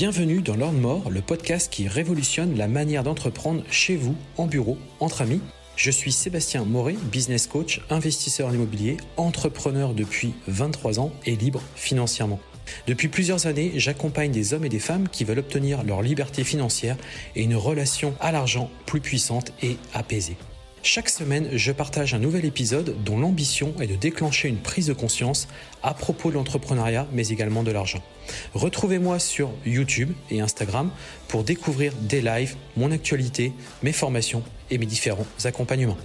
Bienvenue dans More, le podcast qui révolutionne la manière d'entreprendre chez vous, en bureau, entre amis. Je suis Sébastien Moret, business coach, investisseur en immobilier, entrepreneur depuis 23 ans et libre financièrement. Depuis plusieurs années, j'accompagne des hommes et des femmes qui veulent obtenir leur liberté financière et une relation à l'argent plus puissante et apaisée. Chaque semaine, je partage un nouvel épisode dont l'ambition est de déclencher une prise de conscience à propos de l'entrepreneuriat, mais également de l'argent. Retrouvez-moi sur YouTube et Instagram pour découvrir des lives, mon actualité, mes formations et mes différents accompagnements.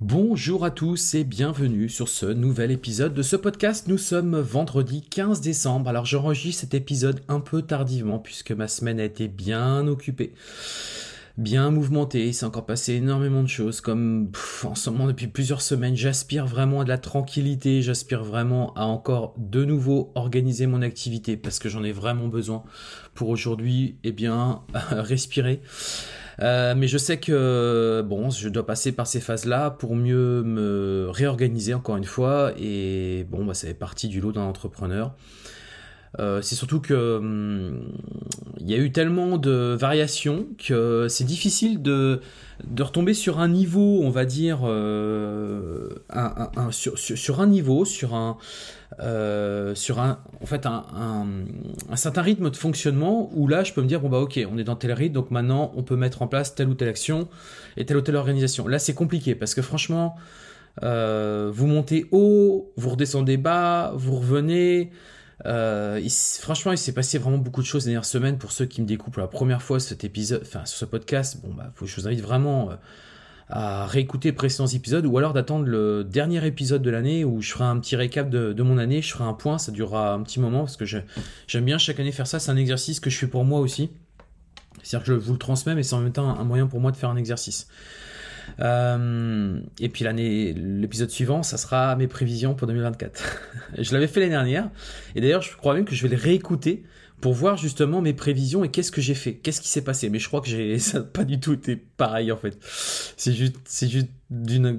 Bonjour à tous et bienvenue sur ce nouvel épisode de ce podcast. Nous sommes vendredi 15 décembre. Alors j'enregistre cet épisode un peu tardivement puisque ma semaine a été bien occupée, bien mouvementée. Il s'est encore passé énormément de choses comme en ce moment depuis plusieurs semaines. J'aspire vraiment à de la tranquillité. J'aspire vraiment à encore de nouveau organiser mon activité parce que j'en ai vraiment besoin pour aujourd'hui, eh bien, respirer. Euh, mais je sais que bon, je dois passer par ces phases-là pour mieux me réorganiser encore une fois. Et bon, bah, ça fait partie du lot d'un entrepreneur. Euh, c'est surtout que hum, il y a eu tellement de variations que c'est difficile de, de retomber sur un niveau, on va dire, euh, sur, un niveau, sur un, euh, sur un, en fait, un, certain rythme de fonctionnement où là, je peux me dire, bon bah ok, on est dans tel rythme, donc maintenant, on peut mettre en place telle ou telle action et telle ou telle organisation. Là, c'est compliqué parce que franchement, vous montez haut, vous redescendez bas, vous revenez. Euh, franchement, il s'est passé vraiment beaucoup de choses les dernières semaines. Pour ceux qui me découvrent pour la première fois cet épisode, enfin sur ce podcast, bon bah, je vous invite vraiment à réécouter précédents épisodes ou alors d'attendre le dernier épisode de l'année où je ferai un petit récap de, mon année, je ferai un point, ça durera un petit moment parce que j'aime bien chaque année faire ça, c'est un exercice que je fais pour moi aussi. C'est-à-dire que je vous le transmets, mais c'est en même temps un moyen pour moi de faire un exercice. Euh, et puis l'année, l'épisode suivant, ça sera mes prévisions pour 2024. je l'avais fait l'année dernière, et d'ailleurs je crois même que je vais les réécouter pour voir justement mes prévisions et qu'est-ce que j'ai fait, qu'est-ce qui s'est passé. Mais je crois que j'ai ça pas du tout été pareil en fait. C'est juste, c'est juste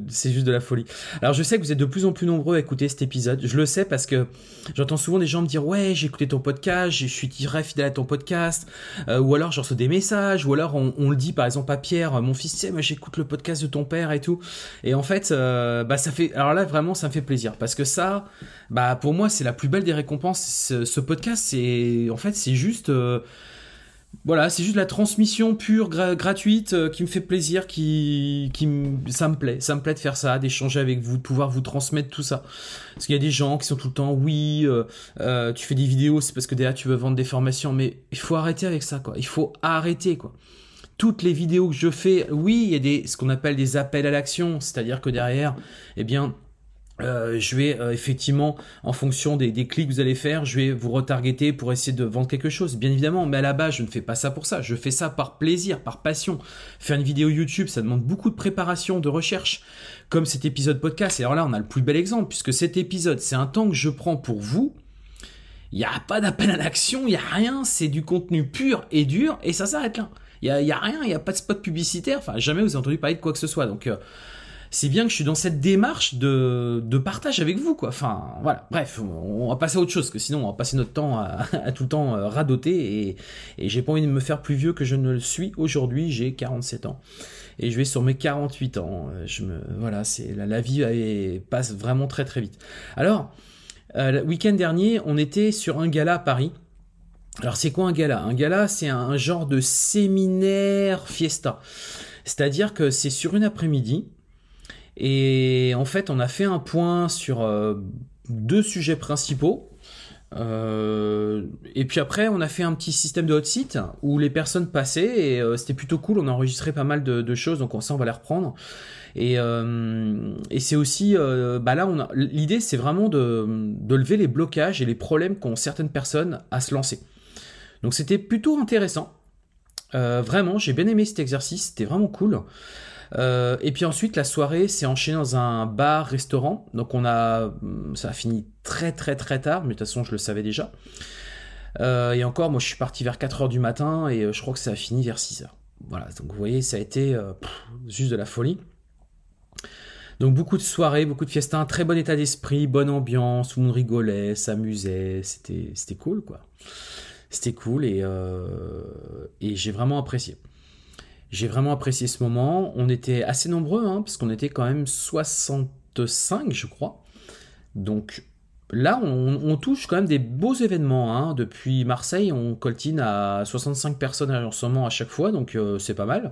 c'est juste de la folie. Alors je sais que vous êtes de plus en plus nombreux à écouter cet épisode. Je le sais parce que j'entends souvent des gens me dire ouais j'ai écouté ton podcast, je suis très fidèle à ton podcast, euh, ou alors je reçois des messages, ou alors on, le dit par exemple à Pierre, mon fils, sais moi j'écoute le podcast de ton père et tout. Et en fait euh, bah ça fait, alors là vraiment ça me fait plaisir parce que ça, bah pour moi c'est la plus belle des récompenses. Ce, podcast c'est en fait c'est juste euh, voilà, c'est juste la transmission pure, gratuite, euh, qui me fait plaisir, qui, qui ça me plaît, ça me plaît de faire ça, d'échanger avec vous, de pouvoir vous transmettre tout ça. Parce qu'il y a des gens qui sont tout le temps, oui, euh, euh, tu fais des vidéos, c'est parce que derrière tu veux vendre des formations, mais il faut arrêter avec ça, quoi. Il faut arrêter, quoi. Toutes les vidéos que je fais, oui, il y a des, ce qu'on appelle des appels à l'action, c'est-à-dire que derrière, eh bien, euh, je vais euh, effectivement, en fonction des, clics que vous allez faire, je vais vous retargeter pour essayer de vendre quelque chose, bien évidemment. Mais à la base, je ne fais pas ça pour ça. Je fais ça par plaisir, par passion. Faire une vidéo YouTube, ça demande beaucoup de préparation, de recherche, comme cet épisode podcast. Et alors là, on a le plus bel exemple, puisque cet épisode, c'est un temps que je prends pour vous. Il n'y a pas d'appel à l'action, il n'y a rien. C'est du contenu pur et dur, et ça s'arrête là. Il n'y a, y a, rien, il n'y a pas de spot publicitaire. Enfin, jamais vous avez entendu parler de quoi que ce soit. Donc, euh, c'est bien que je suis dans cette démarche de, de partage avec vous, quoi. Enfin, voilà. Bref, on va passer à autre chose, que sinon on va passer notre temps à, tout le temps euh, radoter et, et j'ai pas envie de me faire plus vieux que je ne le suis aujourd'hui. J'ai 47 ans et je vais sur mes 48 ans. Euh, je me, voilà, c'est la, la vie passe vraiment très très vite. Alors, euh, le week-end dernier, on était sur un gala à Paris. Alors c'est quoi un gala? Un gala, c'est un genre de séminaire fiesta. C'est-à-dire que c'est sur une après-midi, et en fait, on a fait un point sur euh, deux sujets principaux. Euh, et puis après, on a fait un petit système de hot site où les personnes passaient et euh, c'était plutôt cool. On a enregistré pas mal de, choses, donc ça, on va les reprendre. Et, c'est aussi, bah là, l'idée, c'est vraiment de, lever les blocages et les problèmes qu'ont certaines personnes à se lancer. Donc c'était plutôt intéressant. vraiment, j'ai bien aimé cet exercice, c'était vraiment cool. Euh, et puis ensuite, la soirée s'est enchaînée dans un bar-restaurant. Donc on a, ça a fini très très très tard, mais de toute façon je le savais déjà. Euh, et encore, moi je suis parti vers 4h du matin et euh, je crois que ça a fini vers 6h. Voilà, donc vous voyez, ça a été juste de la folie. Donc beaucoup de soirées, beaucoup de fiesta, un très bon état d'esprit, bonne ambiance, tout le monde rigolait, s'amusait, c'était, cool quoi. C'était cool et, et j'ai vraiment apprécié. J'ai vraiment apprécié ce moment. On était assez nombreux, hein, parce qu'on était quand même 65, je crois. Donc là, on, touche quand même des beaux événements. Hein. Depuis Marseille, on coltine à 65 personnes en ce moment à chaque fois, donc euh, c'est pas mal.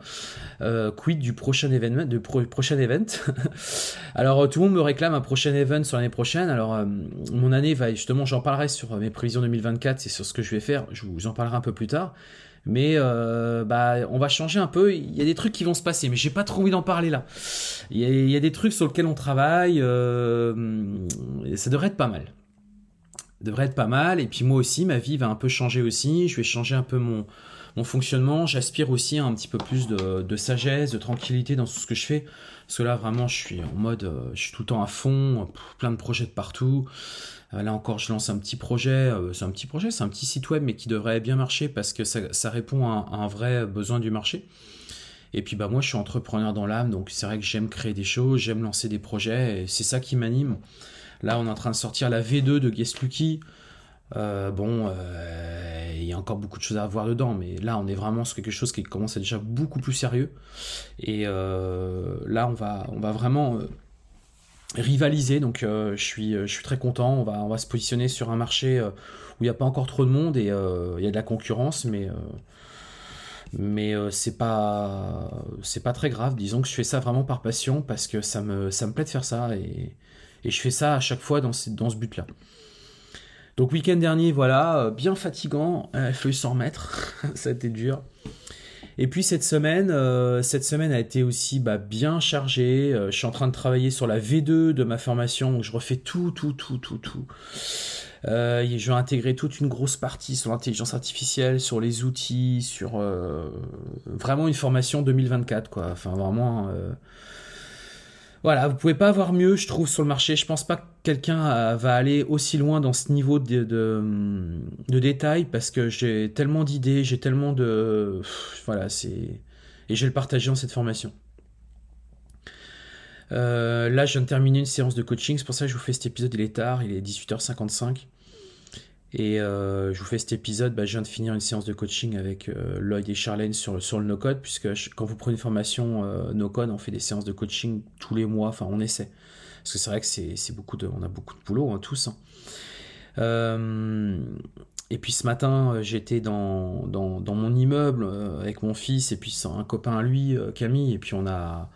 Euh, quid du prochain événement, prochain event? Alors tout le monde me réclame un prochain event sur l'année prochaine. Alors euh, mon année va justement, j'en parlerai sur mes prévisions 2024, c'est sur ce que je vais faire. Je vous en parlerai un peu plus tard. Mais bah, on va changer un peu. Il y a des trucs qui vont se passer, mais j'ai pas trop envie d'en parler là. Il y, a, des trucs sur lesquels on travaille. ça devrait être pas mal devrait être pas mal. Et puis moi aussi, ma vie va un peu changer aussi. Je vais changer un peu mon, mon fonctionnement. J'aspire aussi à un petit peu plus de, sagesse, de tranquillité dans tout ce que je fais. Parce que là, vraiment, je suis en mode, euh, je suis tout le temps à fond, plein de projets de partout. Euh, là encore, je lance un petit projet. Euh, c'est un petit projet, c'est un petit site web, mais qui devrait bien marcher parce que ça, répond à, un vrai besoin du marché. Et puis bah moi, je suis entrepreneur dans l'âme, donc c'est vrai que j'aime créer des choses, j'aime lancer des projets, et c'est ça qui m'anime. Là, on est en train de sortir la V2 de Guest Lucky. Euh, bon, il y a encore beaucoup de choses à voir dedans, mais là, on est vraiment sur quelque chose qui commence à être déjà beaucoup plus sérieux. Et là, on va vraiment rivaliser. Donc, je, suis, je suis très content. On va, on va se positionner sur un marché où il n'y a pas encore trop de monde et il y a de la concurrence, mais mais c'est pas pas très grave disons que je fais ça vraiment par passion parce que ça me ça me plaît de faire ça et, et je fais ça à chaque fois dans ce, dans ce but-là. Donc week-end dernier, voilà, euh, bien fatigant, il a fallu s'en remettre, ça a été dur. Et puis cette semaine, euh, cette semaine a été aussi bah, bien chargée. Euh, je suis en train de travailler sur la V2 de ma formation, où je refais tout, tout, tout, tout, tout. je vais intégrer toute une grosse partie sur l'intelligence artificielle, sur les outils, sur vraiment une formation 2024, quoi. Enfin vraiment voilà, vous pouvez pas avoir mieux, je trouve, sur le marché. Je pense pas que quelqu'un euh, va aller aussi loin dans ce niveau de, de, détail parce que j'ai tellement d'idées, j'ai tellement de. Voilà, c'est. Et je vais le partager dans cette formation. Euh, là, je viens de terminer une séance de coaching, c'est pour ça que je vous fais cet épisode, il est tard, il est 18h55. Et euh, je vous fais cet épisode, bah, je viens de finir une séance de coaching avec euh, Lloyd et Charlène sur, sur le no-code, puisque quand vous prenez une formation euh, no-code, on fait des séances de coaching tous les mois, enfin on essaie. Parce que c'est vrai que c'est beaucoup de, on a beaucoup de boulot, hein, tous. Hein. et puis ce matin, j'étais dans, dans, mon immeuble avec mon fils et puis un copain à lui, Camille, et puis on a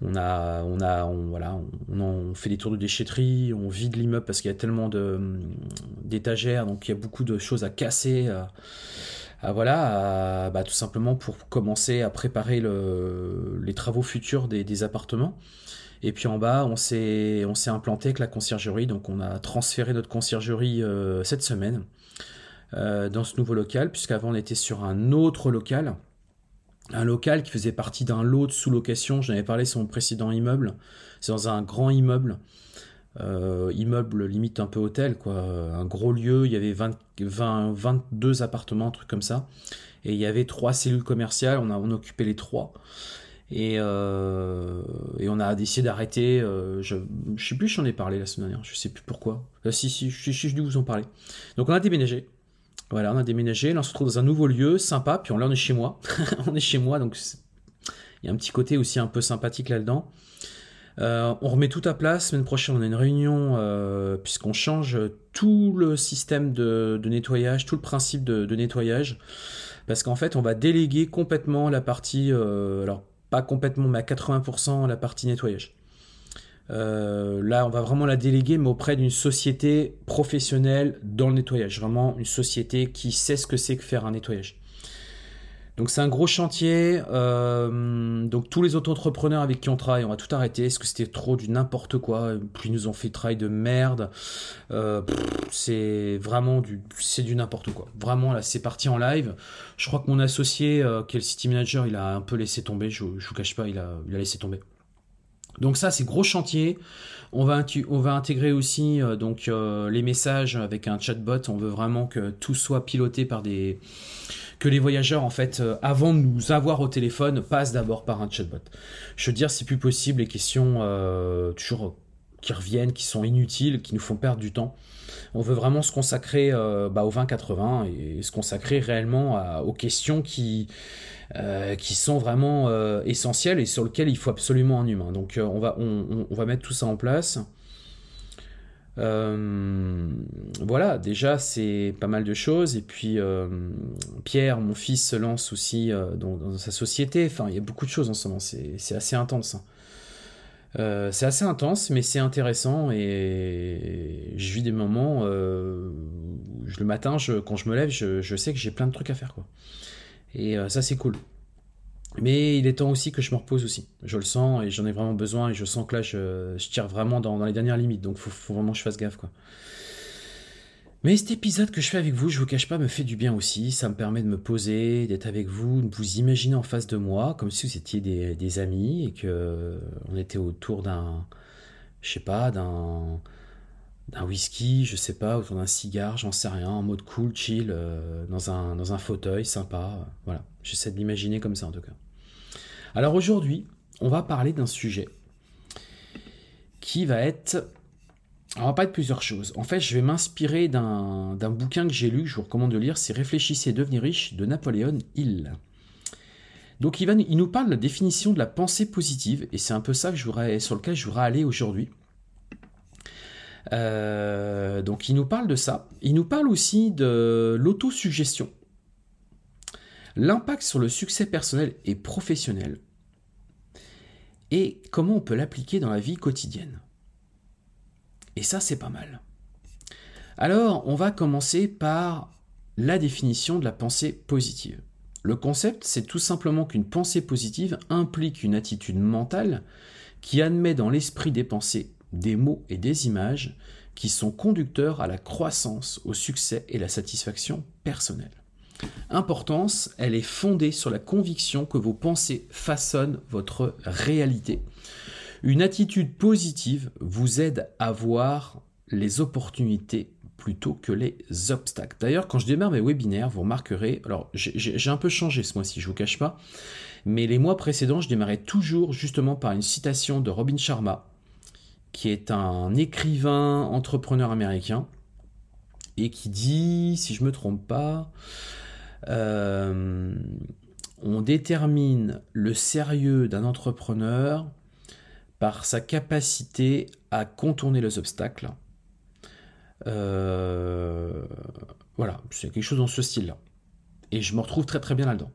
on a, on a, voilà, on, fait des tours de déchetterie, on vide l'immeuble parce qu'il y a tellement de d'étagères, donc il y a beaucoup de choses à casser. Voilà, bah, tout simplement pour commencer à préparer le, les travaux futurs des, appartements. Et puis en bas, on s'est on s'est implanté avec la conciergerie, donc on a transféré notre conciergerie euh, cette semaine euh, dans ce nouveau local, puisqu'avant on était sur un autre local un local qui faisait partie d'un lot de sous-location. J'en avais parlé sur mon précédent immeuble. C'est dans un grand immeuble. Euh, immeuble limite un peu hôtel, quoi. Un gros lieu. Il y avait 20, 22 appartements, un truc comme ça. Et il y avait trois cellules commerciales. On a on occupé les trois. Et, euh, et on a décidé d'arrêter. Euh, je, je sais plus, j'en ai parlé la semaine dernière. Je sais plus pourquoi. si, si, je, je, je dû vous en parler. Donc on a déménagé. Voilà, on a déménagé, là on se retrouve dans un nouveau lieu, sympa, puis là on est chez moi. on est chez moi, donc il y a un petit côté aussi un peu sympathique là-dedans. Euh, on remet tout à place. Semaine prochaine, on a une réunion euh, puisqu'on change tout le système de, nettoyage, tout le principe de, nettoyage, parce qu'en fait, on va déléguer complètement la partie, euh, alors pas complètement, mais à 80% la partie nettoyage. Là, on va vraiment la déléguer, mais auprès d'une société professionnelle dans le nettoyage. Vraiment une société qui sait ce que c'est que faire un nettoyage. Donc c'est un gros chantier. Euh, donc tous les auto-entrepreneurs avec qui on travaille, on va tout arrêter. Est-ce que c'était trop du n'importe quoi? Puis ils nous ont fait travail de merde. Euh, c'est vraiment du, c'est du n'importe quoi. Vraiment là, c'est parti en live. Je crois que mon associé, qui est le city manager, il a un peu laissé tomber. Je, je vous cache pas, il a, il a laissé tomber. Donc ça, c'est gros chantier. On va, on va intégrer aussi euh, donc euh, les messages avec un chatbot. On veut vraiment que tout soit piloté par des que les voyageurs en fait euh, avant de nous avoir au téléphone passent d'abord par un chatbot. Je veux dire, c'est plus possible les questions toujours qui reviennent, qui sont inutiles, qui nous font perdre du temps. On veut vraiment se consacrer bah, au 20-80 et se consacrer réellement aux questions qui euh, sont vraiment euh, essentiels et sur lesquels il faut absolument un humain. Donc euh, on, va, on, va mettre tout ça en place. voilà, déjà c'est pas mal de choses. Et puis Pierre, mon fils, se lance aussi dans, sa société. Enfin, il y a beaucoup de choses en ce moment. C'est assez intense. Hein. C'est assez intense, mais c'est intéressant et je vis des moments. le matin, quand je me lève, je, sais que j'ai plein de trucs à faire. Quoi. Et euh, ça, c'est cool. Mais il est temps aussi que je me repose aussi. Je le sens et j'en ai vraiment besoin et je sens que là, je, tire vraiment dans, les dernières limites. Donc, il faut, vraiment que je fasse gaffe, quoi. Mais cet épisode que je fais avec vous, je vous cache pas, me fait du bien aussi. Ça me permet de me poser, d'être avec vous, de vous imaginer en face de moi, comme si vous étiez des, amis et que on était autour d'un, je sais pas, d'un, d'un whisky, je sais pas, autour d'un cigare, j'en sais rien, en mode cool, chill, euh, dans, un, dans un fauteuil sympa. voilà, j'essaie de l'imaginer comme ça en tout cas. Alors aujourd'hui, on va parler d'un sujet qui va être... On va parler de plusieurs choses. En fait, je vais m'inspirer d'un bouquin que j'ai lu, que je vous recommande de lire, c'est Réfléchissez, devenir riche de Napoléon Hill. Donc il nous parle de la définition de la pensée positive, et c'est un peu ça que je sur lequel je voudrais aller aujourd'hui. Euh, donc il nous parle de ça. Il nous parle aussi de l'autosuggestion. L'impact sur le succès personnel et professionnel. Et comment on peut l'appliquer dans la vie quotidienne. Et ça, c'est pas mal. Alors, on va commencer par la définition de la pensée positive. Le concept, c'est tout simplement qu'une pensée positive implique une attitude mentale qui admet dans l'esprit des pensées des mots et des images qui sont conducteurs à la croissance, au succès et la satisfaction personnelle. Importance, elle est fondée sur la conviction que vos pensées façonnent votre réalité. Une attitude positive vous aide à voir les opportunités plutôt que les obstacles. D'ailleurs, quand je démarre mes webinaires, vous remarquerez, alors j'ai un peu changé ce mois-ci, je vous cache pas, mais les mois précédents, je démarrais toujours justement par une citation de Robin Sharma, qui est un écrivain entrepreneur américain et qui dit, si je me trompe pas, euh, on détermine le sérieux d'un entrepreneur par sa capacité à contourner les obstacles. Euh, voilà, c'est quelque chose dans ce style-là. Et je me retrouve très très bien là-dedans.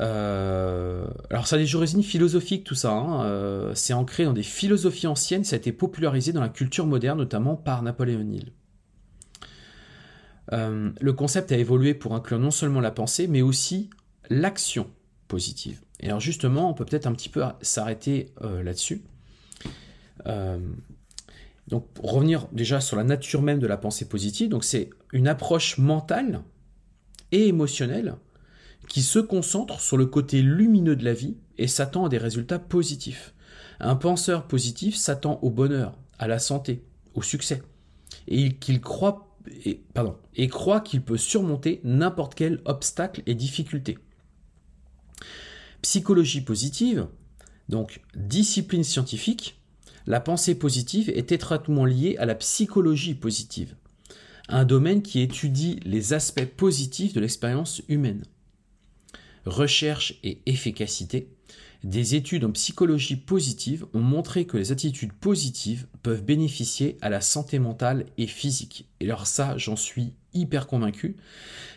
Euh, alors ça a des origines philosophiques tout ça, hein. euh, c'est ancré dans des philosophies anciennes, ça a été popularisé dans la culture moderne notamment par Napoléon Hill. Le concept a évolué pour inclure non seulement la pensée mais aussi l'action Et alors justement on peut peut-être un petit peu s'arrêter là-dessus. donc revenir déjà sur la nature même de la pensée positive, donc c'est une approche mentale et émotionnelle qui se concentre sur le côté lumineux de la vie et s'attend à des résultats positifs. Un penseur positif s'attend au bonheur, à la santé, au succès, et qu'il croit, pardon, et croit qu'il peut surmonter n'importe quel obstacle et difficulté. Psychologie positive, donc discipline scientifique, la pensée positive est étroitement liée à la psychologie positive, un domaine qui étudie les aspects positifs de l'expérience humaine recherche et efficacité, des études en psychologie positive ont montré que les attitudes positives peuvent bénéficier à la santé mentale et physique. Et alors ça, j'en suis hyper convaincu.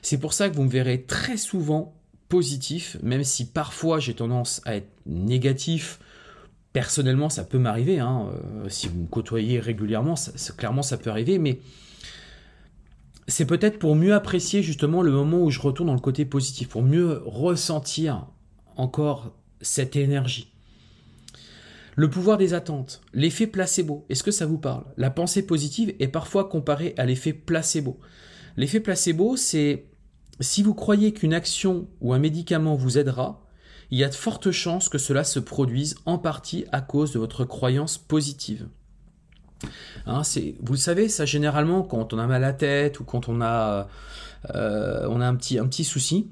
C'est pour ça que vous me verrez très souvent positif, même si parfois j'ai tendance à être négatif. Personnellement, ça peut m'arriver. Hein. Euh, si vous me côtoyez régulièrement, clairement, ça peut arriver. Mais c'est peut-être pour mieux apprécier justement le moment où je retourne dans le côté positif, pour mieux ressentir encore cette énergie. Le pouvoir des attentes, l'effet placebo, est-ce que ça vous parle? La pensée positive est parfois comparée à l'effet placebo. L'effet placebo, c'est si vous croyez qu'une action ou un médicament vous aidera, il y a de fortes chances que cela se produise en partie à cause de votre croyance positive. Hein, vous le savez, ça généralement quand on a mal à la tête ou quand on a, euh, un petit souci,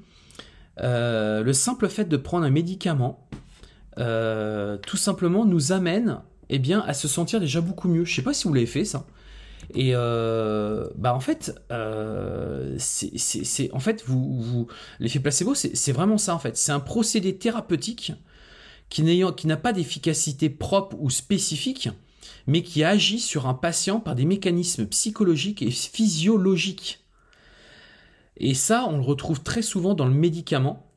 euh, le simple fait de prendre un médicament, euh, tout simplement nous amène eh bien, à se sentir déjà beaucoup mieux. Je ne sais pas si vous l'avez fait ça. Et bah en fait, c'est en fait l'effet placebo, c'est vraiment ça en fait. C'est un procédé thérapeutique qui n'a pas d'efficacité propre ou spécifique, mais qui agit sur un patient par des mécanismes psychologiques et physiologiques. Et ça, on le retrouve très souvent dans le médicament.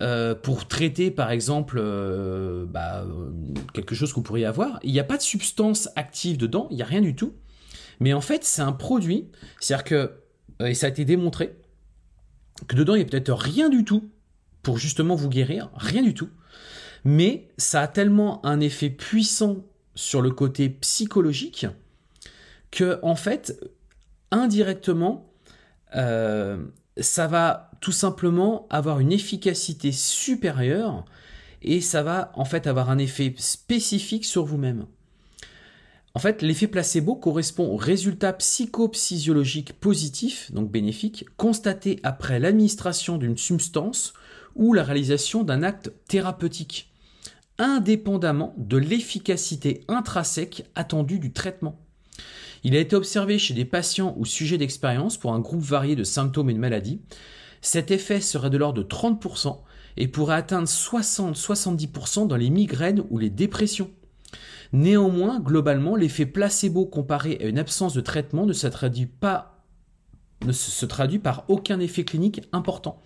Euh, pour traiter par exemple euh, bah, quelque chose que vous pourriez avoir, il n'y a pas de substance active dedans, il n'y a rien du tout. Mais en fait, c'est un produit, c'est-à-dire que, euh, et ça a été démontré, que dedans, il n'y a peut-être rien du tout pour justement vous guérir, rien du tout. Mais ça a tellement un effet puissant sur le côté psychologique que en fait indirectement euh, ça va tout simplement avoir une efficacité supérieure et ça va en fait avoir un effet spécifique sur vous-même. En fait, l'effet placebo correspond au résultat psychophysiologique positif, donc bénéfique, constaté après l'administration d'une substance ou la réalisation d'un acte thérapeutique indépendamment de l'efficacité intrinsèque attendue du traitement. Il a été observé chez des patients ou sujets d'expérience pour un groupe varié de symptômes et de maladies. Cet effet serait de l'ordre de 30% et pourrait atteindre 60-70% dans les migraines ou les dépressions. Néanmoins, globalement, l'effet placebo comparé à une absence de traitement ne se traduit pas ne se traduit par aucun effet clinique important.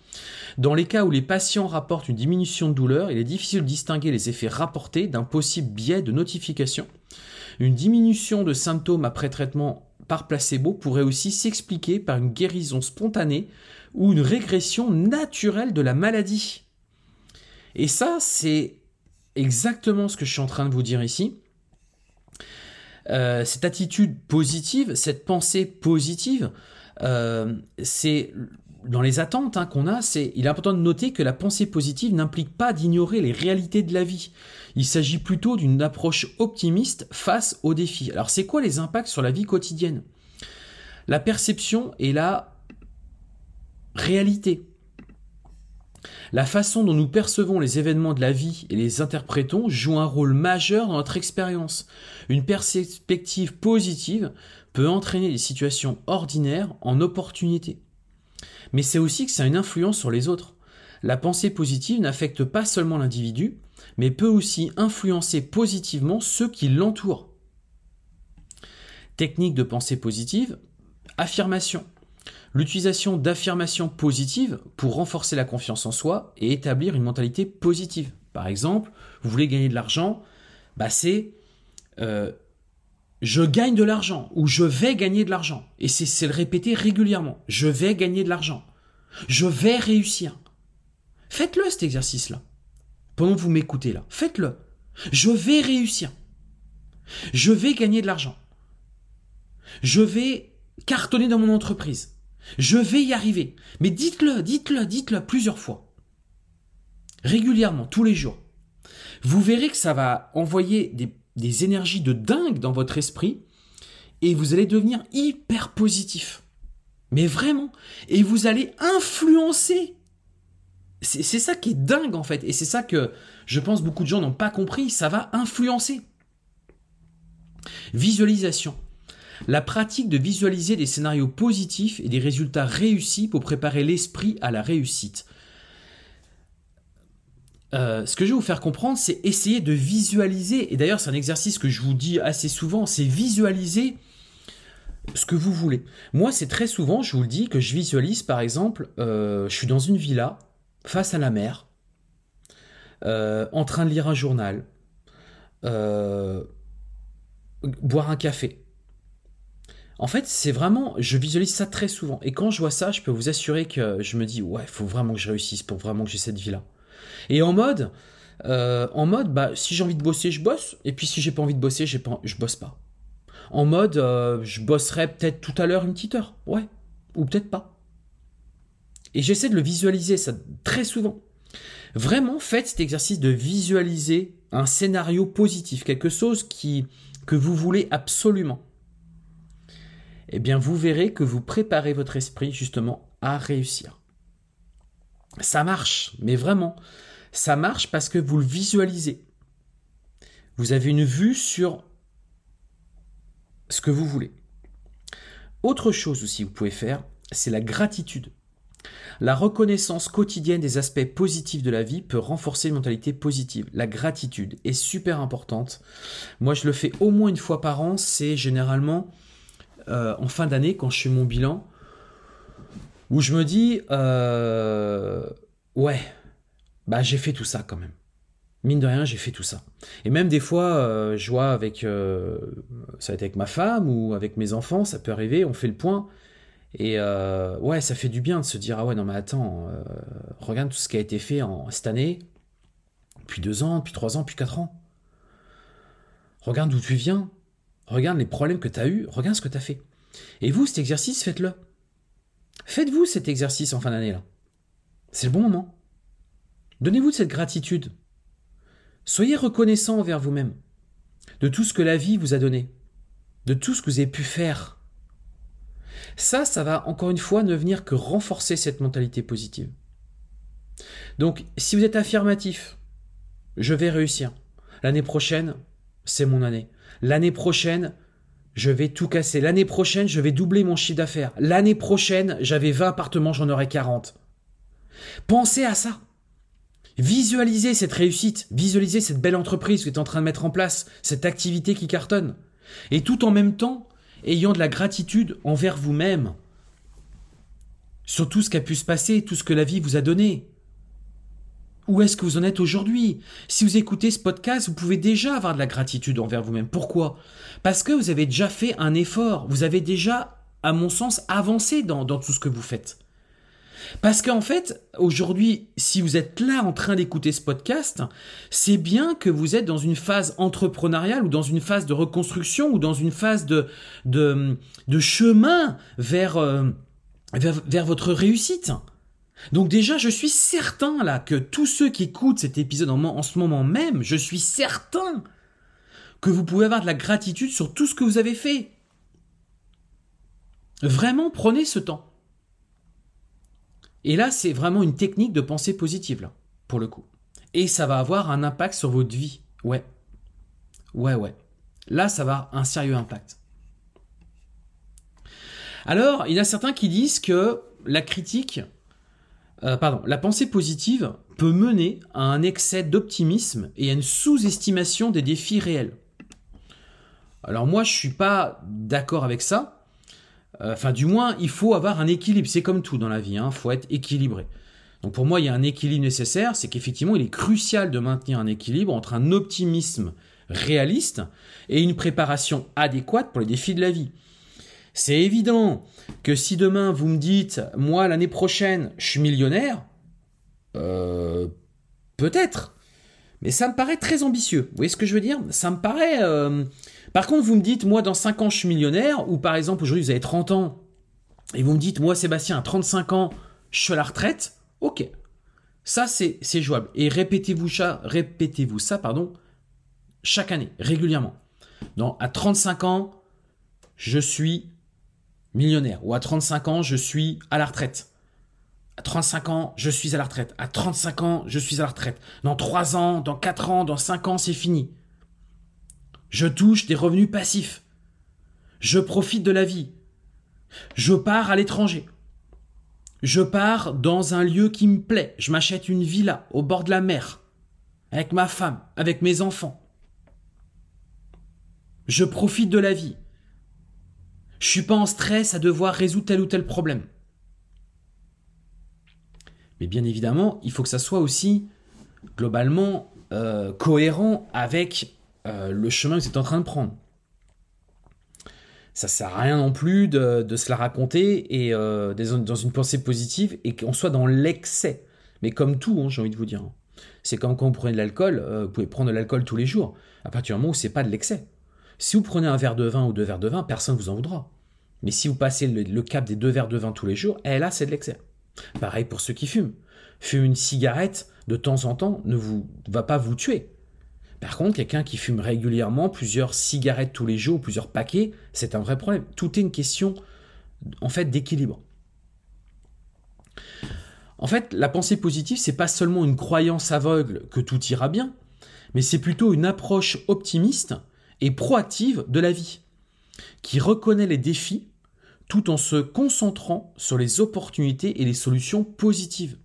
Dans les cas où les patients rapportent une diminution de douleur, il est difficile de distinguer les effets rapportés d'un possible biais de notification. Une diminution de symptômes après traitement par placebo pourrait aussi s'expliquer par une guérison spontanée ou une régression naturelle de la maladie. Et ça, c'est exactement ce que je suis en train de vous dire ici. Euh, cette attitude positive, cette pensée positive, euh, c'est dans les attentes hein, qu'on a, c'est il est important de noter que la pensée positive n'implique pas d'ignorer les réalités de la vie. Il s'agit plutôt d'une approche optimiste face aux défis. Alors c'est quoi les impacts sur la vie quotidienne? La perception et la réalité. La façon dont nous percevons les événements de la vie et les interprétons joue un rôle majeur dans notre expérience. Une perspective positive peut entraîner des situations ordinaires en opportunités. Mais c'est aussi que ça a une influence sur les autres. La pensée positive n'affecte pas seulement l'individu, mais peut aussi influencer positivement ceux qui l'entourent. Technique de pensée positive, affirmation. L'utilisation d'affirmations positives pour renforcer la confiance en soi et établir une mentalité positive. Par exemple, vous voulez gagner de l'argent, bah c'est euh, je gagne de l'argent ou je vais gagner de l'argent. Et c'est le répéter régulièrement. Je vais gagner de l'argent. Je vais réussir. Faites-le cet exercice-là. Pendant que vous m'écoutez là. Faites-le. Je vais réussir. Je vais gagner de l'argent. Je vais cartonner dans mon entreprise. Je vais y arriver. Mais dites-le, dites-le, dites-le plusieurs fois. Régulièrement, tous les jours. Vous verrez que ça va envoyer des énergies de dingue dans votre esprit et vous allez devenir hyper positif. Mais vraiment. Et vous allez influencer. C'est ça qui est dingue en fait. Et c'est ça que je pense beaucoup de gens n'ont pas compris. Ça va influencer. Visualisation. La pratique de visualiser des scénarios positifs et des résultats réussis pour préparer l'esprit à la réussite. Euh, ce que je vais vous faire comprendre, c'est essayer de visualiser, et d'ailleurs c'est un exercice que je vous dis assez souvent, c'est visualiser ce que vous voulez. Moi, c'est très souvent, je vous le dis, que je visualise, par exemple, euh, je suis dans une villa, face à la mer, euh, en train de lire un journal, boire un café. En fait, c'est vraiment, je visualise ça très souvent. Et quand je vois ça, je peux vous assurer que je me dis, ouais, il faut vraiment que je réussisse pour vraiment que j'ai cette vie-là. Et en mode, euh, en mode, bah, si j'ai envie de bosser, je bosse. Et puis si j'ai pas envie de bosser, je bosse pas. En mode, euh, je bosserai peut-être tout à l'heure une petite heure. Ouais. Ou peut-être pas. Et j'essaie de le visualiser, ça, très souvent. Vraiment, faites cet exercice de visualiser un scénario positif, quelque chose qui, que vous voulez absolument. Eh bien, vous verrez que vous préparez votre esprit justement à réussir. Ça marche, mais vraiment, ça marche parce que vous le visualisez. Vous avez une vue sur ce que vous voulez. Autre chose aussi que vous pouvez faire, c'est la gratitude. La reconnaissance quotidienne des aspects positifs de la vie peut renforcer une mentalité positive. La gratitude est super importante. Moi, je le fais au moins une fois par an. C'est généralement euh, en fin d'année, quand je fais mon bilan, où je me dis, euh, ouais, bah j'ai fait tout ça quand même. Mine de rien, j'ai fait tout ça. Et même des fois, euh, je vois avec, ça va être avec ma femme ou avec mes enfants, ça peut arriver, on fait le point. Et ouais, ça fait du bien de se dire ah ouais non mais attends, regarde tout ce qui a été fait en cette année, depuis deux ans, depuis trois ans, depuis quatre ans. Regarde d'où tu viens, regarde les problèmes que tu as eus, regarde ce que tu as fait. Et vous, cet exercice, faites-le. Faites-vous cet exercice en fin d'année là. C'est le bon moment. Donnez-vous de cette gratitude. Soyez reconnaissant envers vous-même de tout ce que la vie vous a donné, de tout ce que vous avez pu faire ça, ça va encore une fois ne venir que renforcer cette mentalité positive. Donc, si vous êtes affirmatif, je vais réussir. L'année prochaine, c'est mon année. L'année prochaine, je vais tout casser. L'année prochaine, je vais doubler mon chiffre d'affaires. L'année prochaine, j'avais 20 appartements, j'en aurai 40. Pensez à ça. Visualisez cette réussite, visualisez cette belle entreprise que vous êtes en train de mettre en place, cette activité qui cartonne. Et tout en même temps, ayant de la gratitude envers vous-même sur tout ce qui a pu se passer, tout ce que la vie vous a donné. Où est-ce que vous en êtes aujourd'hui? Si vous écoutez ce podcast, vous pouvez déjà avoir de la gratitude envers vous-même. Pourquoi? Parce que vous avez déjà fait un effort, vous avez déjà, à mon sens, avancé dans, dans tout ce que vous faites. Parce qu'en fait, aujourd'hui, si vous êtes là en train d'écouter ce podcast, c'est bien que vous êtes dans une phase entrepreneuriale ou dans une phase de reconstruction ou dans une phase de, de, chemin vers, euh, vers, vers votre réussite. Donc déjà, je suis certain là que tous ceux qui écoutent cet épisode en, ce moment même, je suis certain que vous pouvez avoir de la gratitude sur tout ce que vous avez fait. Vraiment, prenez ce temps. Et là, c'est vraiment une technique de pensée positive, là, pour le coup. Et ça va avoir un impact sur votre vie. Ouais. Ouais, ouais. Là, ça va avoir un sérieux impact. Alors, il y a certains qui disent que la critique, euh, pardon, la pensée positive peut mener à un excès d'optimisme et à une sous-estimation des défis réels. Alors moi, je suis pas d'accord avec ça. Euh, enfin, du moins, il faut avoir un équilibre. C'est comme tout dans la vie, il hein. faut être équilibré. Donc pour moi, il y a un équilibre nécessaire, c'est qu'effectivement, il est crucial de maintenir un équilibre entre un optimisme réaliste et une préparation adéquate pour les défis de la vie. C'est évident que si demain vous me dites, moi l'année prochaine, je suis millionnaire, euh, peut-être, mais ça me paraît très ambitieux. Vous voyez ce que je veux dire? Ça me paraît... Euh, par contre, vous me dites, moi, dans 5 ans, je suis millionnaire, ou par exemple, aujourd'hui, vous avez 30 ans, et vous me dites, moi, Sébastien, à 35 ans, je suis à la retraite, ok. Ça, c'est jouable. Et répétez-vous ça, répétez-vous ça, pardon, chaque année, régulièrement. Donc, à 35 ans, je suis millionnaire. Ou à 35 ans, je suis à la retraite. À 35 ans, je suis à la retraite. À 35 ans, je suis à la retraite. Dans 3 ans, dans 4 ans, dans 5 ans, c'est fini. Je touche des revenus passifs. Je profite de la vie. Je pars à l'étranger. Je pars dans un lieu qui me plaît. Je m'achète une villa au bord de la mer. Avec ma femme, avec mes enfants. Je profite de la vie. Je suis pas en stress à devoir résoudre tel ou tel problème. Mais bien évidemment, il faut que ça soit aussi globalement euh, cohérent avec euh, le chemin que vous êtes en train de prendre. Ça sert à rien non plus de, se la raconter et euh, dans une pensée positive et qu'on soit dans l'excès. Mais comme tout, hein, j'ai envie de vous dire. C'est comme quand vous prenez de l'alcool, vous pouvez prendre de l'alcool tous les jours, à partir du moment où c'est pas de l'excès. Si vous prenez un verre de vin ou deux verres de vin, personne ne vous en voudra. Mais si vous passez le, cap des deux verres de vin tous les jours, eh là, c'est de l'excès. Pareil pour ceux qui fument. Fumer une cigarette, de temps en temps ne vous va pas vous tuer. Par contre, quelqu'un qui fume régulièrement plusieurs cigarettes tous les jours, plusieurs paquets, c'est un vrai problème. Tout est une question en fait d'équilibre. En fait, la pensée positive, c'est pas seulement une croyance aveugle que tout ira bien, mais c'est plutôt une approche optimiste et proactive de la vie, qui reconnaît les défis tout en se concentrant sur les opportunités et les solutions positives.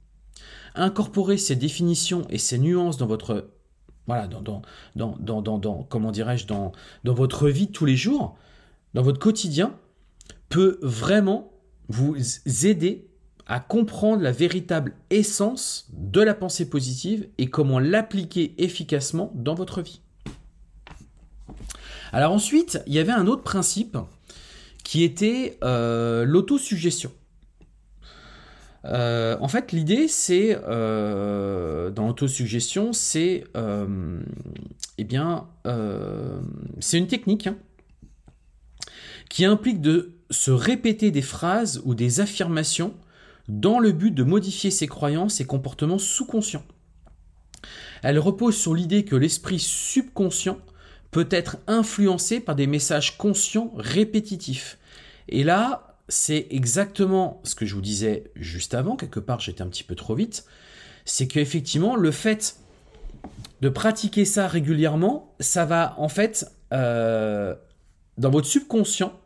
Incorporer ces définitions et ces nuances dans votre voilà, dans, dans, dans, dans comment dirais-je, dans, dans votre vie tous les jours, dans votre quotidien, peut vraiment vous aider à comprendre la véritable essence de la pensée positive et comment l'appliquer efficacement dans votre vie. Alors ensuite, il y avait un autre principe qui était euh, l'autosuggestion. Euh, en fait, l'idée, c'est euh, dans l'autosuggestion, c'est eh bien, c'est une technique hein, qui implique de se répéter des phrases ou des affirmations dans le but de modifier ses croyances et comportements sous-conscients. Elle repose sur l'idée que l'esprit subconscient peut être influencé par des messages conscients répétitifs. Et là, c'est exactement ce que je vous disais juste avant, quelque part j'étais un petit peu trop vite, c'est qu'effectivement le fait de pratiquer ça régulièrement, ça va en fait, euh, dans votre subconscient,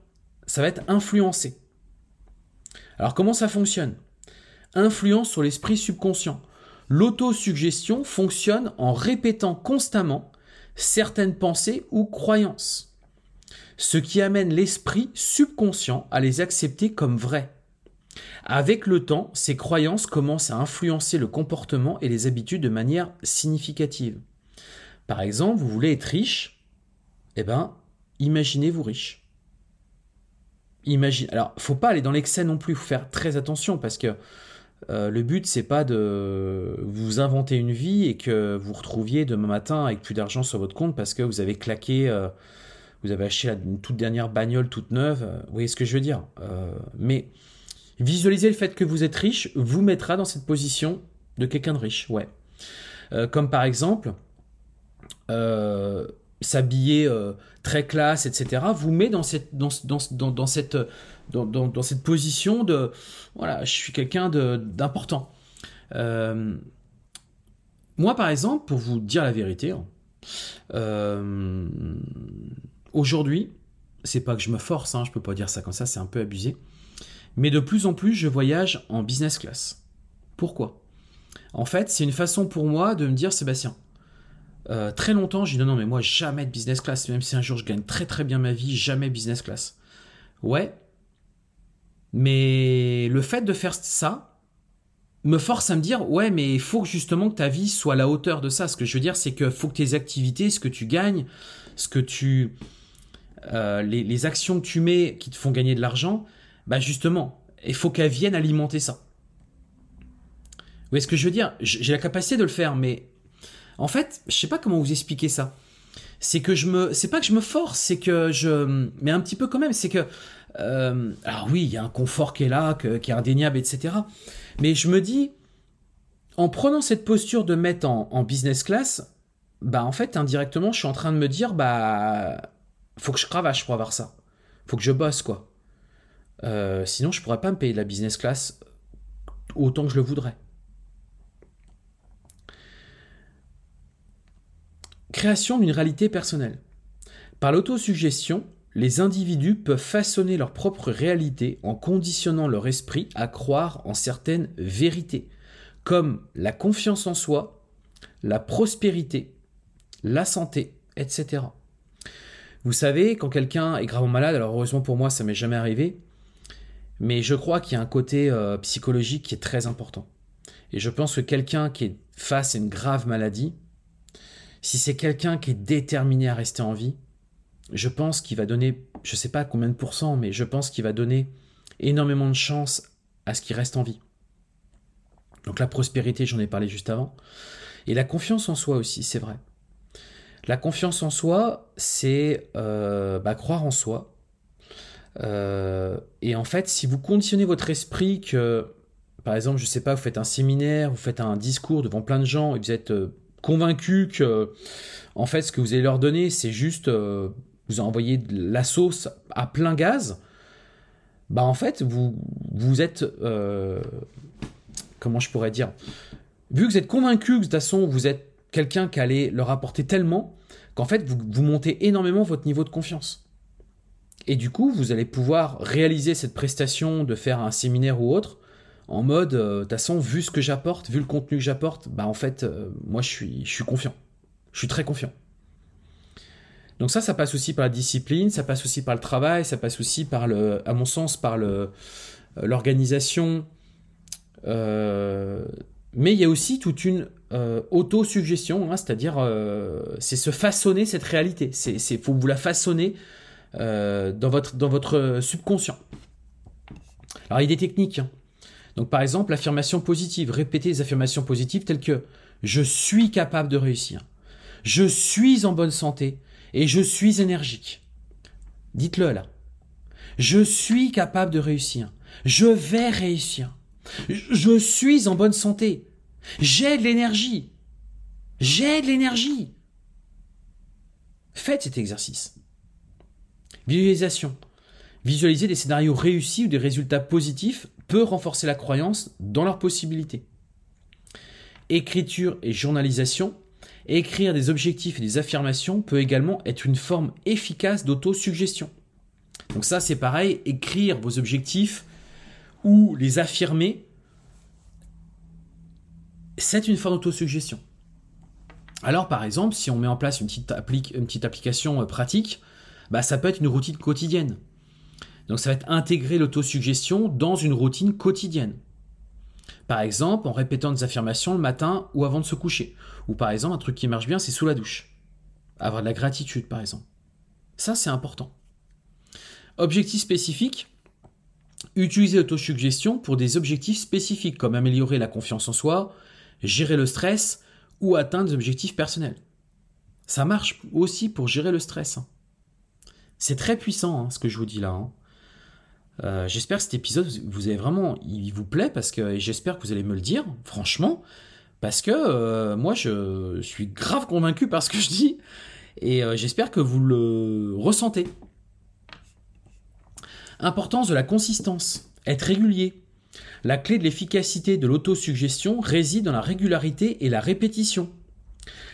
ça va être influencé. Alors comment ça fonctionne? Influence sur l'esprit subconscient. L'autosuggestion fonctionne en répétant constamment certaines pensées ou croyances, ce qui amène l'esprit subconscient à les accepter comme vraies. Avec le temps, ces croyances commencent à influencer le comportement et les habitudes de manière significative. Par exemple, vous voulez être riche, eh bien, imaginez-vous riche. Imagine. Alors, faut pas aller dans l'excès non plus, faut faire très attention parce que euh, le but, c'est pas de vous inventer une vie et que vous retrouviez demain matin avec plus d'argent sur votre compte parce que vous avez claqué, euh, vous avez acheté une toute dernière bagnole toute neuve. Euh, vous voyez ce que je veux dire Mais visualiser le fait que vous êtes riche vous mettra dans cette position de quelqu'un de riche, ouais. comme par exemple, s'habiller très classe, etc., vous met dans cette, dans, dans cette dans, cette position de voilà, je suis quelqu'un d'important. Euh, moi, par exemple, pour vous dire la vérité, hein, euh, aujourd'hui, c'est pas que je me force, hein, je peux pas dire ça comme ça, c'est un peu abusé, mais de plus en plus, je voyage en business class. Pourquoi? En fait, c'est une façon pour moi de me dire, Sébastien, euh, très longtemps, j'ai dit non, non, mais moi, jamais de business class, même si un jour je gagne très très bien ma vie, jamais business class. Ouais, mais le fait de faire ça me force à me dire ouais mais il faut justement que ta vie soit à la hauteur de ça. Ce que je veux dire c'est que faut que tes activités, ce que tu gagnes, ce que tu euh, les, actions que tu mets qui te font gagner de l'argent, bah justement, il faut qu'elles viennent alimenter ça. Vous voyez ce que je veux dire? J'ai la capacité de le faire, mais en fait, je sais pas comment vous expliquer ça. C'est que je me, c'est pas que je me force, c'est que je, mais un petit peu quand même, c'est que euh, alors oui, il y a un confort qui est là, qui est indéniable, etc. Mais je me dis, en prenant cette posture de mettre en, business class, bah en fait indirectement, je suis en train de me dire, bah faut que je cravache pour avoir ça, faut que je bosse quoi. Euh, sinon, je pourrais pas me payer de la business class autant que je le voudrais. Création d'une réalité personnelle. Par l'autosuggestion, les individus peuvent façonner leur propre réalité en conditionnant leur esprit à croire en certaines vérités, comme la confiance en soi, la prospérité, la santé, etc. Vous savez, quand quelqu'un est gravement malade, alors heureusement pour moi ça m'est jamais arrivé, mais je crois qu'il y a un côté euh, psychologique qui est très important. Et je pense que quelqu'un qui est face à une grave maladie, si c'est quelqu'un qui est déterminé à rester en vie, je pense qu'il va donner, je ne sais pas combien de pourcents, mais je pense qu'il va donner énormément de chance à ce qu'il reste en vie. Donc la prospérité, j'en ai parlé juste avant. Et la confiance en soi aussi, c'est vrai. La confiance en soi, c'est euh, bah, croire en soi. Euh, et en fait, si vous conditionnez votre esprit que par exemple, je sais pas, vous faites un séminaire, vous faites un discours devant plein de gens et vous êtes euh, convaincu que, en fait, ce que vous allez leur donner, c'est juste, euh, vous envoyez de la sauce à plein gaz. Bah, en fait, vous, vous êtes, euh, comment je pourrais dire, vu que vous êtes convaincu que de toute façon, vous êtes quelqu'un qui allait leur apporter tellement qu'en fait, vous, vous montez énormément votre niveau de confiance. Et du coup, vous allez pouvoir réaliser cette prestation de faire un séminaire ou autre en mode, euh, de toute façon, vu ce que j'apporte, vu le contenu que j'apporte, bah en fait, euh, moi je suis, je suis confiant. Je suis très confiant. Donc ça, ça passe aussi par la discipline, ça passe aussi par le travail, ça passe aussi par le, à mon sens, par euh, l'organisation. mais il y a aussi toute une autosuggestion, hein, c'est-à-dire c'est se façonner cette réalité. C'est, faut vous la façonner dans votre dans votre subconscient. Alors il y a des techniques. Hein. Donc par exemple, l'affirmation positive, répétez les affirmations positives telles que je suis capable de réussir, je suis en bonne santé et je suis énergique. Dites-le là. Je suis capable de réussir, je vais réussir, je suis en bonne santé, j'ai de l'énergie, j'ai de l'énergie. Faites cet exercice. Visualisation. Visualisez des scénarios réussis ou des résultats positifs peut renforcer la croyance dans leurs possibilités. Écriture et journalisation. Écrire des objectifs et des affirmations peut également être une forme efficace d'autosuggestion. Donc ça c'est pareil, écrire vos objectifs ou les affirmer, c'est une forme d'autosuggestion. Alors par exemple, si on met en place une petite, une petite application euh, pratique, bah, ça peut être une routine quotidienne. Donc ça va être intégrer l'autosuggestion dans une routine quotidienne. Par exemple, en répétant des affirmations le matin ou avant de se coucher. Ou par exemple, un truc qui marche bien, c'est sous la douche. Avoir de la gratitude, par exemple. Ça, c'est important. Objectif spécifique. Utiliser l'autosuggestion pour des objectifs spécifiques comme améliorer la confiance en soi, gérer le stress ou atteindre des objectifs personnels. Ça marche aussi pour gérer le stress. Hein. C'est très puissant hein, ce que je vous dis là. Hein. Euh, j'espère que cet épisode vous avez vraiment, il vous plaît parce que j'espère que vous allez me le dire, franchement, parce que euh, moi je suis grave convaincu par ce que je dis et euh, j'espère que vous le ressentez. Importance de la consistance, être régulier. La clé de l'efficacité de l'autosuggestion réside dans la régularité et la répétition.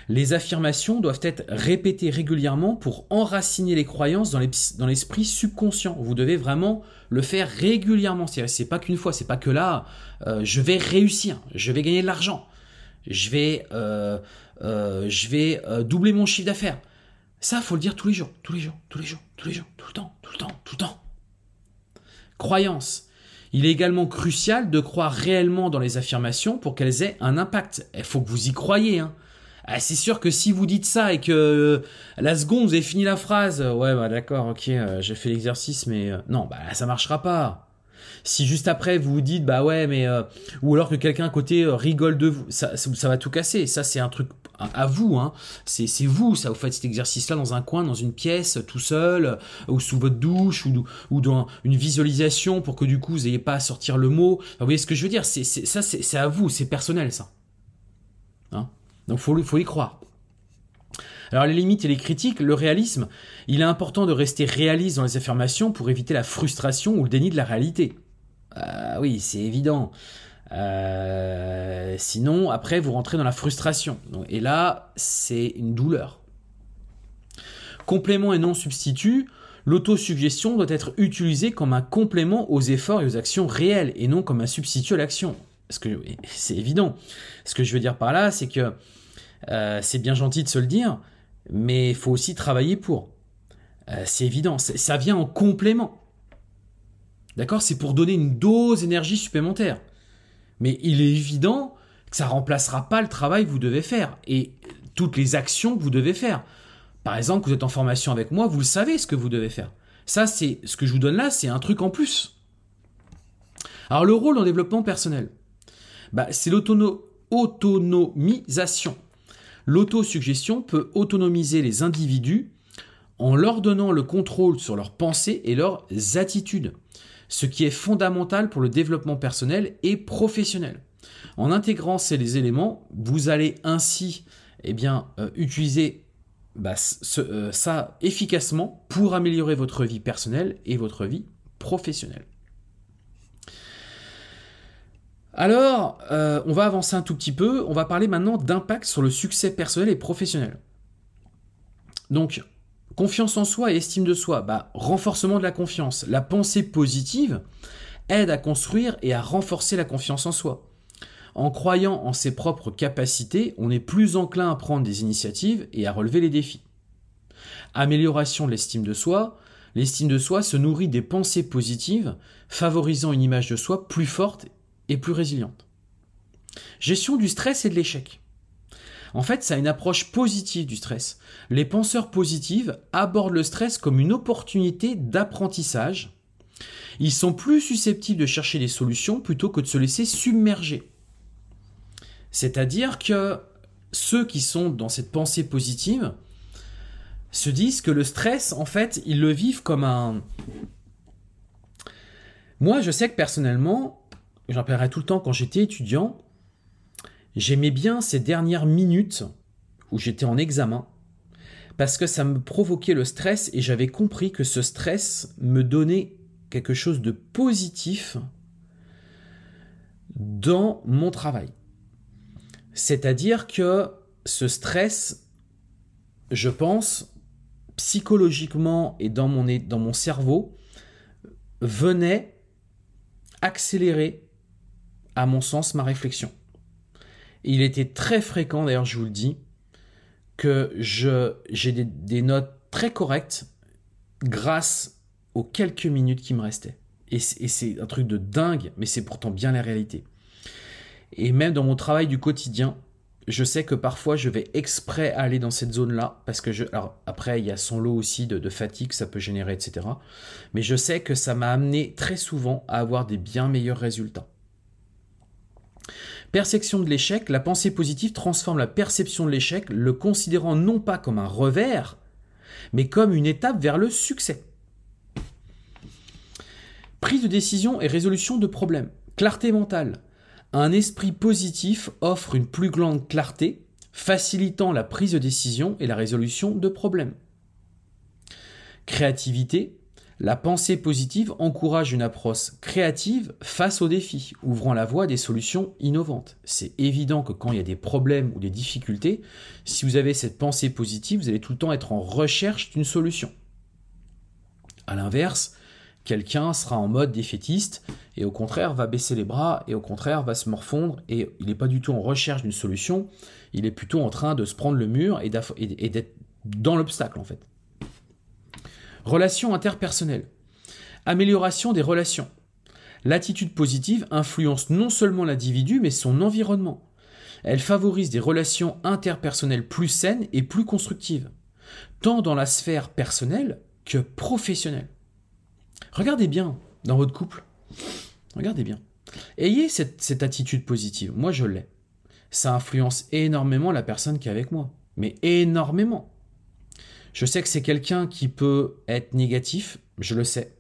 Les affirmations doivent être répétées régulièrement pour enraciner les croyances dans l'esprit subconscient. Vous devez vraiment le faire régulièrement. C'est pas qu'une fois, c'est pas que là, euh, je vais réussir, je vais gagner de l'argent, je vais, euh, euh, je vais doubler mon chiffre d'affaires. Ça, faut le dire tous les jours, tous les jours, tous les jours, tous les jours, tout le temps, tout le temps, tout le temps. Croyance. Il est également crucial de croire réellement dans les affirmations pour qu'elles aient un impact. Il faut que vous y croyez. Hein. Ah, c'est sûr que si vous dites ça et que euh, la seconde vous avez fini la phrase, euh, ouais bah d'accord, ok, euh, j'ai fait l'exercice, mais non, bah ça marchera pas. Si juste après vous vous dites bah ouais mais ou alors que quelqu'un à côté rigole de vous, ça, ça, va tout casser. Ça c'est un truc à, vous, hein. C'est vous, ça vous faites cet exercice-là dans un coin, dans une pièce, tout seul, ou sous votre douche, ou, ou dans une visualisation pour que du coup vous n'ayez pas à sortir le mot. Vous voyez ce que je veux dire? C'est ça, c'est à vous, c'est personnel ça. Hein? Donc il faut y croire. Alors les limites et les critiques, le réalisme, il est important de rester réaliste dans les affirmations pour éviter la frustration ou le déni de la réalité. Ah oui, c'est évident. Euh, sinon, après, vous rentrez dans la frustration. Et là, c'est une douleur. Complément et non substitut, l'autosuggestion doit être utilisée comme un complément aux efforts et aux actions réelles et non comme un substitut à l'action. Que c'est évident. Ce que je veux dire par là, c'est que euh, c'est bien gentil de se le dire, mais il faut aussi travailler pour. Euh, c'est évident, ça vient en complément. D'accord? C'est pour donner une dose d'énergie supplémentaire. Mais il est évident que ça remplacera pas le travail que vous devez faire et toutes les actions que vous devez faire. Par exemple, vous êtes en formation avec moi, vous le savez ce que vous devez faire. Ça, c'est ce que je vous donne là, c'est un truc en plus. Alors le rôle en développement personnel, bah, c'est l'autonomisation. L'autosuggestion peut autonomiser les individus en leur donnant le contrôle sur leurs pensées et leurs attitudes. ce qui est fondamental pour le développement personnel et professionnel. En intégrant ces éléments, vous allez ainsi eh bien, euh, utiliser bah, euh, ça efficacement pour améliorer votre vie personnelle et votre vie professionnelle. Alors, euh, on va avancer un tout petit peu. On va parler maintenant d'impact sur le succès personnel et professionnel. Donc, confiance en soi et estime de soi, bah, renforcement de la confiance. La pensée positive aide à construire et à renforcer la confiance en soi. En croyant en ses propres capacités, on est plus enclin à prendre des initiatives et à relever les défis. Amélioration de l'estime de soi. L'estime de soi se nourrit des pensées positives, favorisant une image de soi plus forte et plus résiliente. Gestion du stress et de l'échec. En fait, ça a une approche positive du stress. Les penseurs positifs abordent le stress comme une opportunité d'apprentissage. Ils sont plus susceptibles de chercher des solutions plutôt que de se laisser submerger. C'est-à-dire que ceux qui sont dans cette pensée positive se disent que le stress, en fait, ils le vivent comme un... Moi, je sais que personnellement, j'en parlerai tout le temps quand j'étais étudiant, j'aimais bien ces dernières minutes où j'étais en examen, parce que ça me provoquait le stress et j'avais compris que ce stress me donnait quelque chose de positif dans mon travail. C'est-à-dire que ce stress, je pense, psychologiquement et dans mon, dans mon cerveau, venait accélérer, à mon sens, ma réflexion. il était très fréquent, d'ailleurs je vous le dis, que j'ai des, notes très correctes grâce aux quelques minutes qui me restaient. Et c'est un truc de dingue, mais c'est pourtant bien la réalité. Et même dans mon travail du quotidien, je sais que parfois je vais exprès aller dans cette zone-là, parce que je. Alors après, il y a son lot aussi de, de fatigue, ça peut générer, etc. Mais je sais que ça m'a amené très souvent à avoir des bien meilleurs résultats. Perception de l'échec, la pensée positive transforme la perception de l'échec, le considérant non pas comme un revers, mais comme une étape vers le succès. Prise de décision et résolution de problèmes. Clarté mentale. Un esprit positif offre une plus grande clarté, facilitant la prise de décision et la résolution de problèmes. Créativité. La pensée positive encourage une approche créative face aux défis, ouvrant la voie à des solutions innovantes. C'est évident que quand il y a des problèmes ou des difficultés, si vous avez cette pensée positive, vous allez tout le temps être en recherche d'une solution. A l'inverse, quelqu'un sera en mode défaitiste et au contraire va baisser les bras et au contraire va se morfondre et il n'est pas du tout en recherche d'une solution, il est plutôt en train de se prendre le mur et d'être dans l'obstacle en fait. Relations interpersonnelles. Amélioration des relations. L'attitude positive influence non seulement l'individu mais son environnement. Elle favorise des relations interpersonnelles plus saines et plus constructives, tant dans la sphère personnelle que professionnelle. Regardez bien dans votre couple. Regardez bien. Ayez cette, attitude positive. Moi, je l'ai. Ça influence énormément la personne qui est avec moi. Mais énormément. Je sais que c'est quelqu'un qui peut être négatif, je le sais.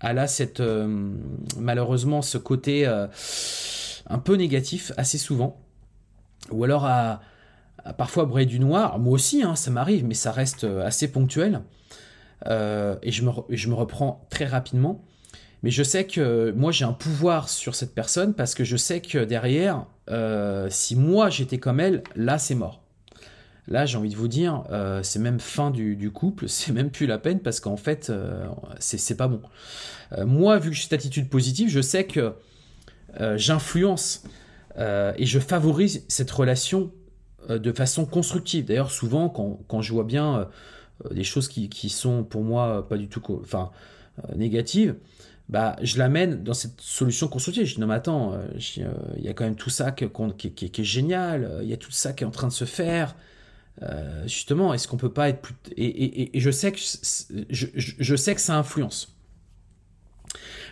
Elle a cette, euh, malheureusement ce côté euh, un peu négatif assez souvent. Ou alors à, parfois briller du noir. Moi aussi, hein, ça m'arrive, mais ça reste euh, assez ponctuel. Et, je me, reprends très rapidement. Mais je sais que moi j'ai un pouvoir sur cette personne parce que je sais que derrière, si moi j'étais comme elle, là c'est mort. Là j'ai envie de vous dire, euh, c'est même fin du, couple, c'est même plus la peine parce qu'en fait c'est pas bon. moi vu que j'ai cette attitude positive, je sais que j'influence et je favorise cette relation de façon constructive. D'ailleurs souvent quand, quand, je vois bien euh, des choses qui, qui, sont pour moi pas du tout enfin, euh, négatives, bah, je l'amène dans cette solution constructive. Je dis non, mais attends, euh, il y a quand même tout ça qui, est génial, il y a tout ça qui est en train de se faire. Justement, est-ce qu'on peut pas être plus. Et, je, sais que, ça influence.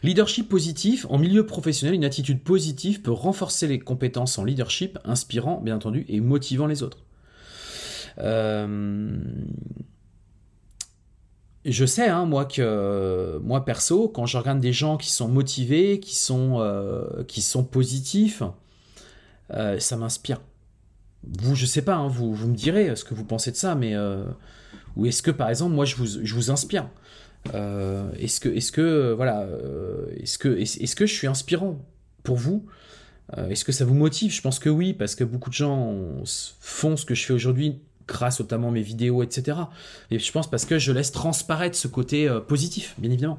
Leadership positif, en milieu professionnel, une attitude positive peut renforcer les compétences en leadership, inspirant, bien entendu, et motivant les autres. Euh, je sais, hein, moi, que moi perso, quand je regarde des gens qui sont motivés, qui sont, euh, qui sont positifs, euh, ça m'inspire. Vous, je sais pas, hein, vous, vous me direz ce que vous pensez de ça, mais euh, ou est-ce que par exemple, moi, je vous, je vous inspire Est-ce que, est-ce que, voilà, est-ce que, est-ce que je suis inspirant pour vous Est-ce que ça vous motive? Je pense que oui, parce que beaucoup de gens font ce que je fais aujourd'hui grâce notamment à mes vidéos, etc. Et je pense parce que je laisse transparaître ce côté euh, positif, bien évidemment.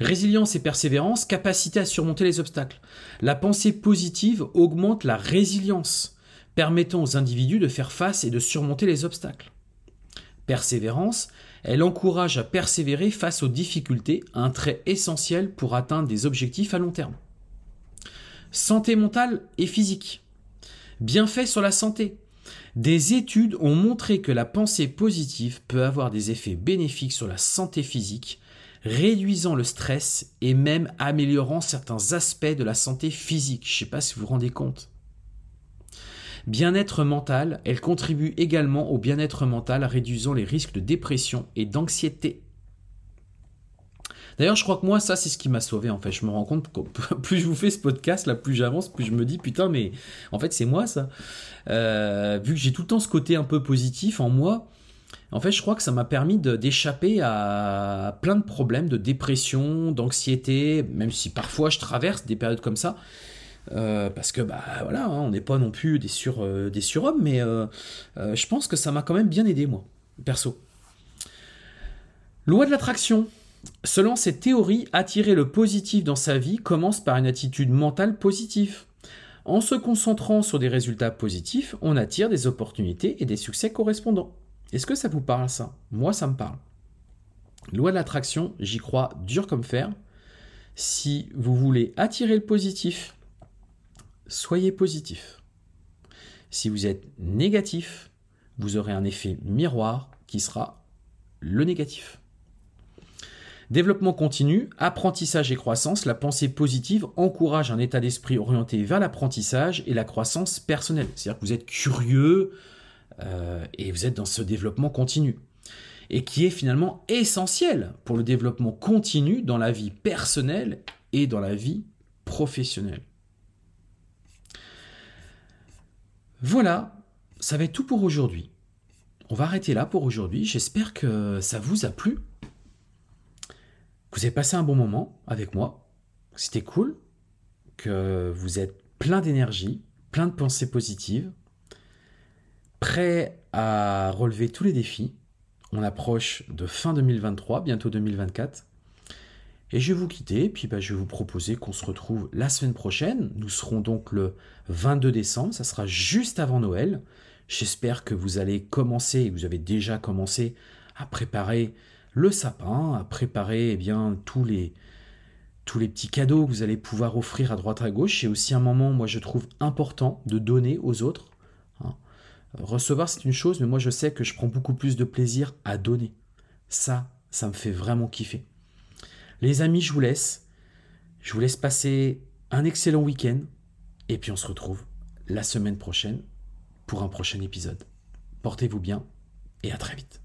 Résilience et persévérance, capacité à surmonter les obstacles. La pensée positive augmente la résilience, permettant aux individus de faire face et de surmonter les obstacles. Persévérance, elle encourage à persévérer face aux difficultés, un trait essentiel pour atteindre des objectifs à long terme. Santé mentale et physique. Bienfait sur la santé. Des études ont montré que la pensée positive peut avoir des effets bénéfiques sur la santé physique, réduisant le stress et même améliorant certains aspects de la santé physique. Je ne sais pas si vous vous rendez compte. Bien-être mental, elle contribue également au bien-être mental, réduisant les risques de dépression et d'anxiété. D'ailleurs, je crois que moi, ça, c'est ce qui m'a sauvé, en fait. Je me rends compte que plus je vous fais ce podcast, là, plus j'avance, plus je me dis, putain, mais en fait, c'est moi, ça. Euh, vu que j'ai tout le temps ce côté un peu positif en moi, en fait, je crois que ça m'a permis d'échapper à plein de problèmes de dépression, d'anxiété, même si parfois je traverse des périodes comme ça. Euh, parce que bah voilà, hein, on n'est pas non plus des euh, des surhommes, mais je pense que ça m'a quand même bien aidé moi, perso. Loi de l'attraction. Selon cette théorie, attirer le positif dans sa vie commence par une attitude mentale positive. En se concentrant sur des résultats positifs, on attire des opportunités et des succès correspondants. Est-ce que ça vous parle ça? Moi, ça me parle. Loi de l'attraction, j'y crois dur comme fer. Si vous voulez attirer le positif, soyez positif. Si vous êtes négatif, vous aurez un effet miroir qui sera le négatif. Développement continu, apprentissage et croissance, la pensée positive encourage un état d'esprit orienté vers l'apprentissage et la croissance personnelle. C'est-à-dire que vous êtes curieux euh, et vous êtes dans ce développement continu. Et qui est finalement essentiel pour le développement continu dans la vie personnelle et dans la vie professionnelle. Voilà, ça va être tout pour aujourd'hui. On va arrêter là pour aujourd'hui. J'espère que ça vous a plu vous avez passé un bon moment avec moi, c'était cool, que vous êtes plein d'énergie, plein de pensées positives, prêt à relever tous les défis. On approche de fin 2023, bientôt 2024. Et je vais vous quitter, puis bah, je vais vous proposer qu'on se retrouve la semaine prochaine. Nous serons donc le 22 décembre, ça sera juste avant Noël. J'espère que vous allez commencer, vous avez déjà commencé à préparer le sapin, à préparer eh tous, les, tous les petits cadeaux que vous allez pouvoir offrir à droite à gauche. C'est aussi un moment, moi, je trouve important de donner aux autres. Recevoir, c'est une chose, mais moi, je sais que je prends beaucoup plus de plaisir à donner. Ça, ça me fait vraiment kiffer. Les amis, je vous laisse. Je vous laisse passer un excellent week-end. Et puis on se retrouve la semaine prochaine pour un prochain épisode. Portez-vous bien et à très vite.